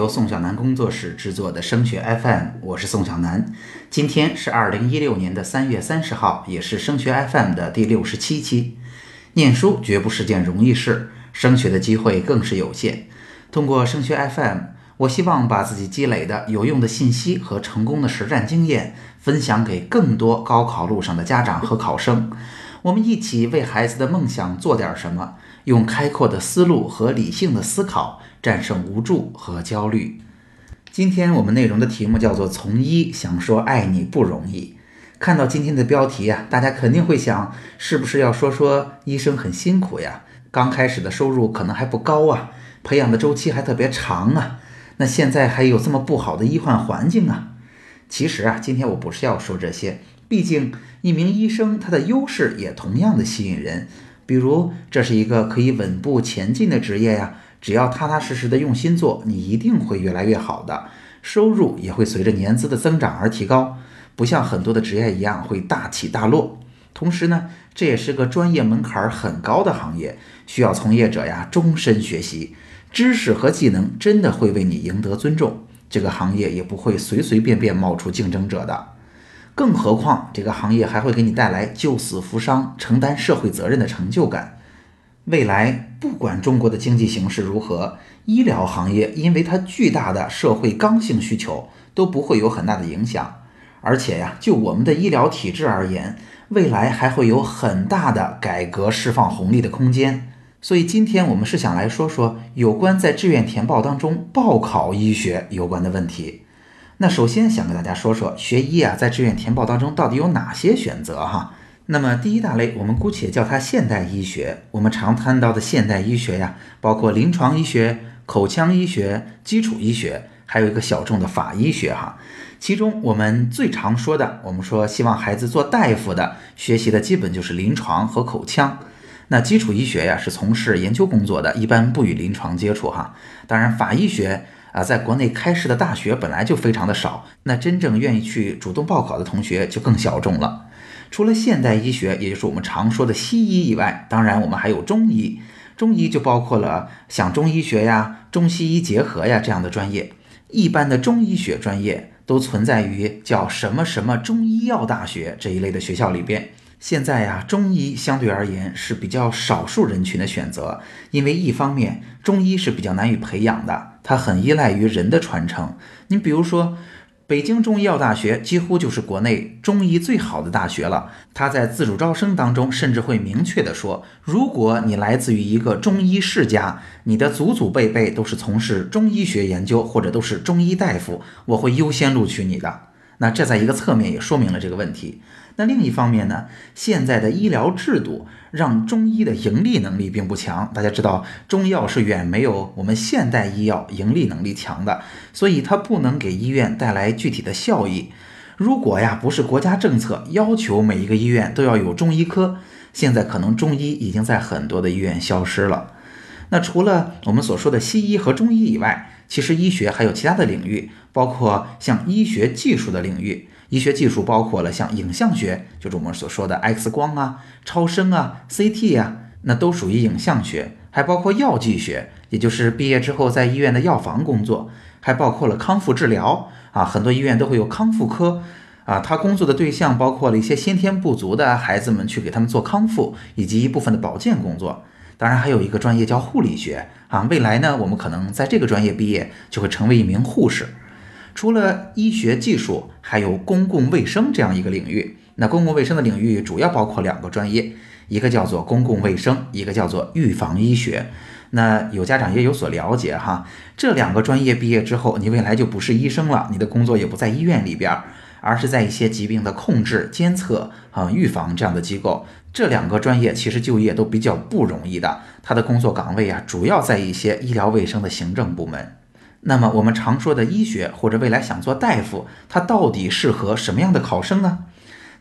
由宋小南工作室制作的升学 FM，我是宋小南。今天是二零一六年的三月三十号，也是升学 FM 的第六十七期。念书绝不是件容易事，升学的机会更是有限。通过升学 FM，我希望把自己积累的有用的信息和成功的实战经验分享给更多高考路上的家长和考生。我们一起为孩子的梦想做点什么，用开阔的思路和理性的思考战胜无助和焦虑。今天我们内容的题目叫做“从医想说爱你不容易”。看到今天的标题呀，大家肯定会想，是不是要说说医生很辛苦呀？刚开始的收入可能还不高啊，培养的周期还特别长啊。那现在还有这么不好的医患环境啊？其实啊，今天我不是要说这些。毕竟，一名医生他的优势也同样的吸引人，比如这是一个可以稳步前进的职业呀。只要踏踏实实的用心做，你一定会越来越好的，收入也会随着年资的增长而提高，不像很多的职业一样会大起大落。同时呢，这也是个专业门槛很高的行业，需要从业者呀终身学习，知识和技能真的会为你赢得尊重。这个行业也不会随随便便冒出竞争者的。更何况，这个行业还会给你带来救死扶伤、承担社会责任的成就感。未来，不管中国的经济形势如何，医疗行业因为它巨大的社会刚性需求，都不会有很大的影响。而且呀，就我们的医疗体制而言，未来还会有很大的改革释放红利的空间。所以，今天我们是想来说说有关在志愿填报当中报考医学有关的问题。那首先想跟大家说说学医啊，在志愿填报当中到底有哪些选择哈？那么第一大类，我们姑且叫它现代医学。我们常谈到的现代医学呀，包括临床医学、口腔医学、基础医学，还有一个小众的法医学哈。其中我们最常说的，我们说希望孩子做大夫的，学习的基本就是临床和口腔。那基础医学呀，是从事研究工作的，一般不与临床接触哈。当然法医学。啊，在国内开设的大学本来就非常的少，那真正愿意去主动报考的同学就更小众了。除了现代医学，也就是我们常说的西医以外，当然我们还有中医。中医就包括了像中医学呀、中西医结合呀这样的专业。一般的中医学专业都存在于叫什么什么中医药大学这一类的学校里边。现在呀，中医相对而言是比较少数人群的选择，因为一方面中医是比较难以培养的，它很依赖于人的传承。你比如说，北京中医药大学几乎就是国内中医最好的大学了，它在自主招生当中甚至会明确的说，如果你来自于一个中医世家，你的祖祖辈辈都是从事中医学研究或者都是中医大夫，我会优先录取你的。那这在一个侧面也说明了这个问题。那另一方面呢，现在的医疗制度让中医的盈利能力并不强。大家知道，中药是远没有我们现代医药盈利能力强的，所以它不能给医院带来具体的效益。如果呀，不是国家政策要求每一个医院都要有中医科，现在可能中医已经在很多的医院消失了。那除了我们所说的西医和中医以外，其实医学还有其他的领域，包括像医学技术的领域。医学技术包括了像影像学，就是我们所说的 X 光啊、超声啊、CT 呀，那都属于影像学。还包括药剂学，也就是毕业之后在医院的药房工作。还包括了康复治疗啊，很多医院都会有康复科啊，他工作的对象包括了一些先天不足的孩子们，去给他们做康复，以及一部分的保健工作。当然还有一个专业叫护理学啊，未来呢，我们可能在这个专业毕业就会成为一名护士。除了医学技术，还有公共卫生这样一个领域。那公共卫生的领域主要包括两个专业，一个叫做公共卫生，一个叫做预防医学。那有家长也有所了解哈，这两个专业毕业之后，你未来就不是医生了，你的工作也不在医院里边，而是在一些疾病的控制、监测啊、预防这样的机构。这两个专业其实就业都比较不容易的，他的工作岗位啊，主要在一些医疗卫生的行政部门。那么我们常说的医学或者未来想做大夫，它到底适合什么样的考生呢？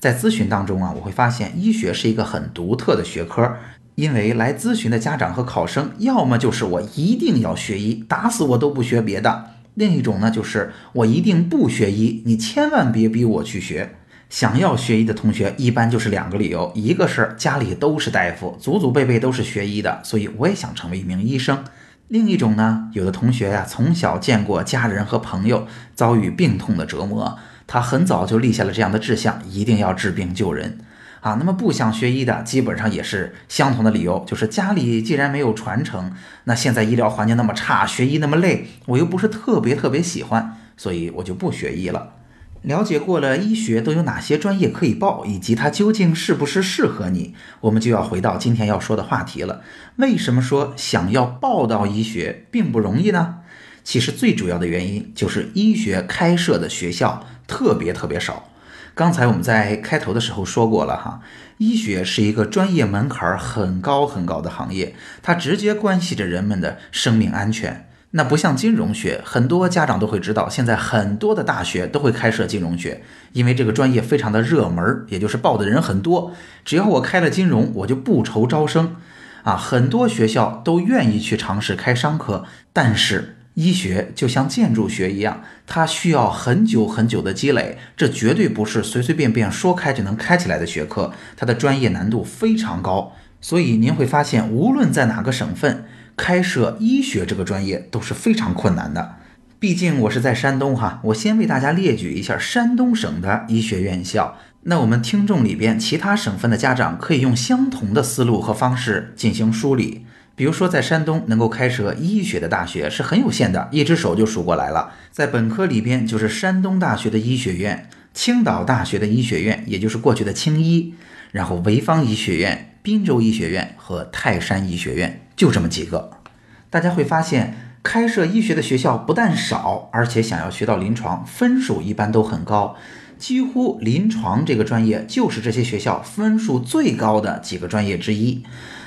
在咨询当中啊，我会发现医学是一个很独特的学科，因为来咨询的家长和考生，要么就是我一定要学医，打死我都不学别的；另一种呢，就是我一定不学医，你千万别逼我去学。想要学医的同学，一般就是两个理由：一个是家里都是大夫，祖祖辈辈都是学医的，所以我也想成为一名医生。另一种呢，有的同学呀，从小见过家人和朋友遭遇病痛的折磨，他很早就立下了这样的志向，一定要治病救人啊。那么不想学医的，基本上也是相同的理由，就是家里既然没有传承，那现在医疗环境那么差，学医那么累，我又不是特别特别喜欢，所以我就不学医了。了解过了医学都有哪些专业可以报，以及它究竟是不是适合你，我们就要回到今天要说的话题了。为什么说想要报到医学并不容易呢？其实最主要的原因就是医学开设的学校特别特别少。刚才我们在开头的时候说过了哈，医学是一个专业门槛很高很高的行业，它直接关系着人们的生命安全。那不像金融学，很多家长都会知道，现在很多的大学都会开设金融学，因为这个专业非常的热门，也就是报的人很多。只要我开了金融，我就不愁招生，啊，很多学校都愿意去尝试开商科。但是医学就像建筑学一样，它需要很久很久的积累，这绝对不是随随便便说开就能开起来的学科，它的专业难度非常高。所以您会发现，无论在哪个省份。开设医学这个专业都是非常困难的，毕竟我是在山东哈。我先为大家列举一下山东省的医学院校，那我们听众里边其他省份的家长可以用相同的思路和方式进行梳理。比如说，在山东能够开设医学的大学是很有限的，一只手就数过来了。在本科里边，就是山东大学的医学院、青岛大学的医学院，也就是过去的青医，然后潍坊医学院、滨州医学院和泰山医学院。就这么几个，大家会发现，开设医学的学校不但少，而且想要学到临床，分数一般都很高。几乎临床这个专业就是这些学校分数最高的几个专业之一。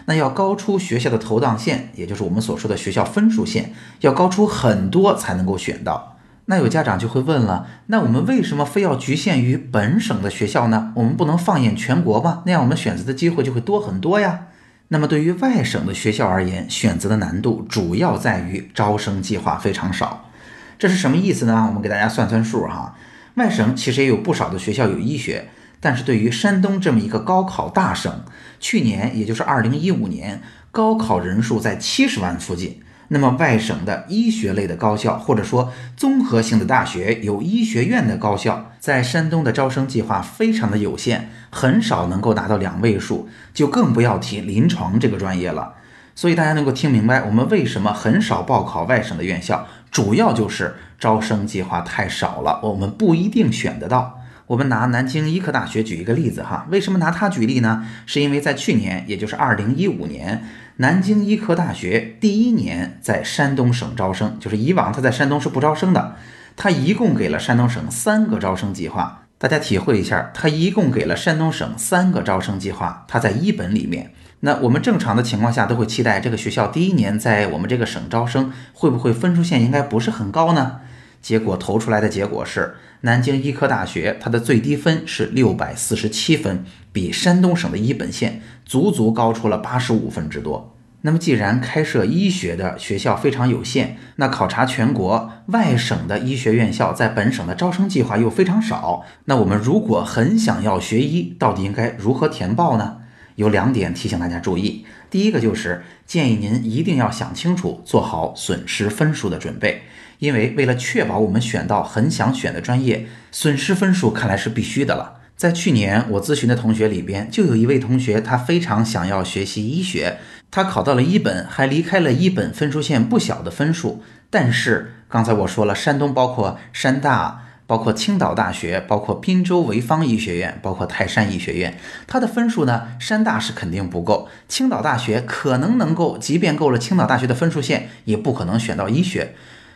那要高出学校的投档线，也就是我们所说的学校分数线，要高出很多才能够选到。那有家长就会问了，那我们为什么非要局限于本省的学校呢？我们不能放眼全国吗？那样我们选择的机会就会多很多呀。那么对于外省的学校而言，选择的难度主要在于招生计划非常少。这是什么意思呢？我们给大家算算数哈。外省其实也有不少的学校有医学，但是对于山东这么一个高考大省，去年也就是二零一五年，高考人数在七十万附近。那么外省的医学类的高校，或者说综合性的大学，有医学院的高校，在山东的招生计划非常的有限，很少能够达到两位数，就更不要提临床这个专业了。所以大家能够听明白我们为什么很少报考外省的院校，主要就是招生计划太少了，我们不一定选得到。我们拿南京医科大学举一个例子哈，为什么拿它举例呢？是因为在去年，也就是二零一五年。南京医科大学第一年在山东省招生，就是以往他在山东是不招生的。他一共给了山东省三个招生计划，大家体会一下，他一共给了山东省三个招生计划。他在一本里面，那我们正常的情况下都会期待这个学校第一年在我们这个省招生，会不会分数线应该不是很高呢？结果投出来的结果是，南京医科大学它的最低分是六百四十七分，比山东省的一本线足足高出了八十五分之多。那么，既然开设医学的学校非常有限，那考察全国外省的医学院校在本省的招生计划又非常少，那我们如果很想要学医，到底应该如何填报呢？有两点提醒大家注意。第一个就是建议您一定要想清楚，做好损失分数的准备，因为为了确保我们选到很想选的专业，损失分数看来是必须的了。在去年我咨询的同学里边，就有一位同学，他非常想要学习医学。他考到了一本，还离开了一本分数线不小的分数。但是刚才我说了，山东包括山大、包括青岛大学、包括滨州潍坊医学院、包括泰山医学院，他的分数呢，山大是肯定不够，青岛大学可能能够，即便够了青岛大学的分数线，也不可能选到医学。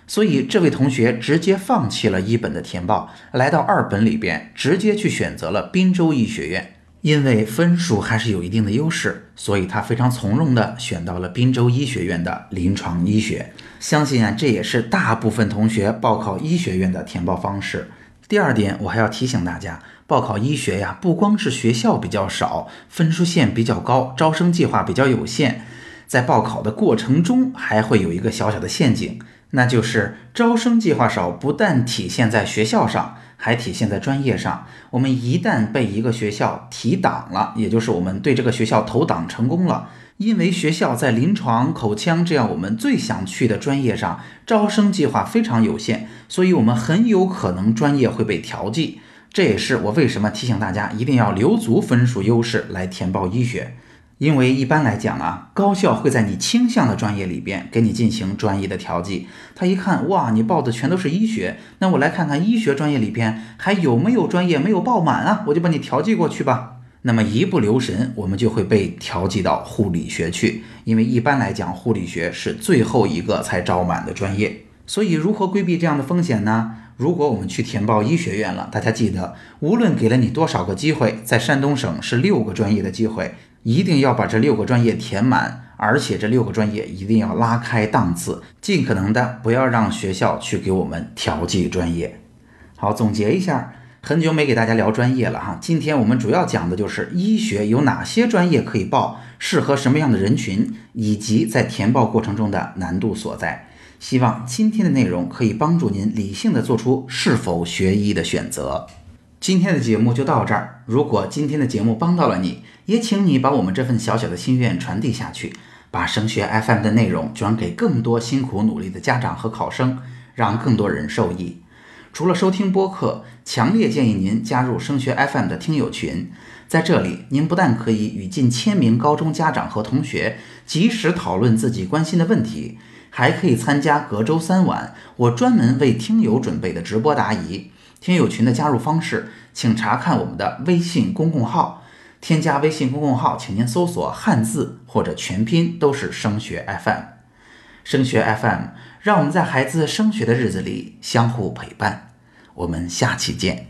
所以这位同学直接放弃了一本的填报，来到二本里边，直接去选择了滨州医学院。因为分数还是有一定的优势，所以他非常从容地选到了滨州医学院的临床医学。相信啊，这也是大部分同学报考医学院的填报方式。第二点，我还要提醒大家，报考医学呀，不光是学校比较少，分数线比较高，招生计划比较有限，在报考的过程中还会有一个小小的陷阱，那就是招生计划少，不但体现在学校上。还体现在专业上。我们一旦被一个学校提档了，也就是我们对这个学校投档成功了，因为学校在临床、口腔这样我们最想去的专业上招生计划非常有限，所以我们很有可能专业会被调剂。这也是我为什么提醒大家一定要留足分数优势来填报医学。因为一般来讲啊，高校会在你倾向的专业里边给你进行专业的调剂。他一看，哇，你报的全都是医学，那我来看看医学专业里边还有没有专业没有报满啊，我就把你调剂过去吧。那么一不留神，我们就会被调剂到护理学去。因为一般来讲，护理学是最后一个才招满的专业。所以如何规避这样的风险呢？如果我们去填报医学院了，大家记得，无论给了你多少个机会，在山东省是六个专业的机会。一定要把这六个专业填满，而且这六个专业一定要拉开档次，尽可能的不要让学校去给我们调剂专业。好，总结一下，很久没给大家聊专业了哈，今天我们主要讲的就是医学有哪些专业可以报，适合什么样的人群，以及在填报过程中的难度所在。希望今天的内容可以帮助您理性的做出是否学医的选择。今天的节目就到这儿。如果今天的节目帮到了你，也请你把我们这份小小的心愿传递下去，把升学 FM 的内容转给更多辛苦努力的家长和考生，让更多人受益。除了收听播客，强烈建议您加入升学 FM 的听友群。在这里，您不但可以与近千名高中家长和同学及时讨论自己关心的问题，还可以参加隔周三晚我专门为听友准备的直播答疑。听友群的加入方式，请查看我们的微信公共号。添加微信公众号，请您搜索汉字或者全拼，都是升学 FM。升学 FM，让我们在孩子升学的日子里相互陪伴。我们下期见。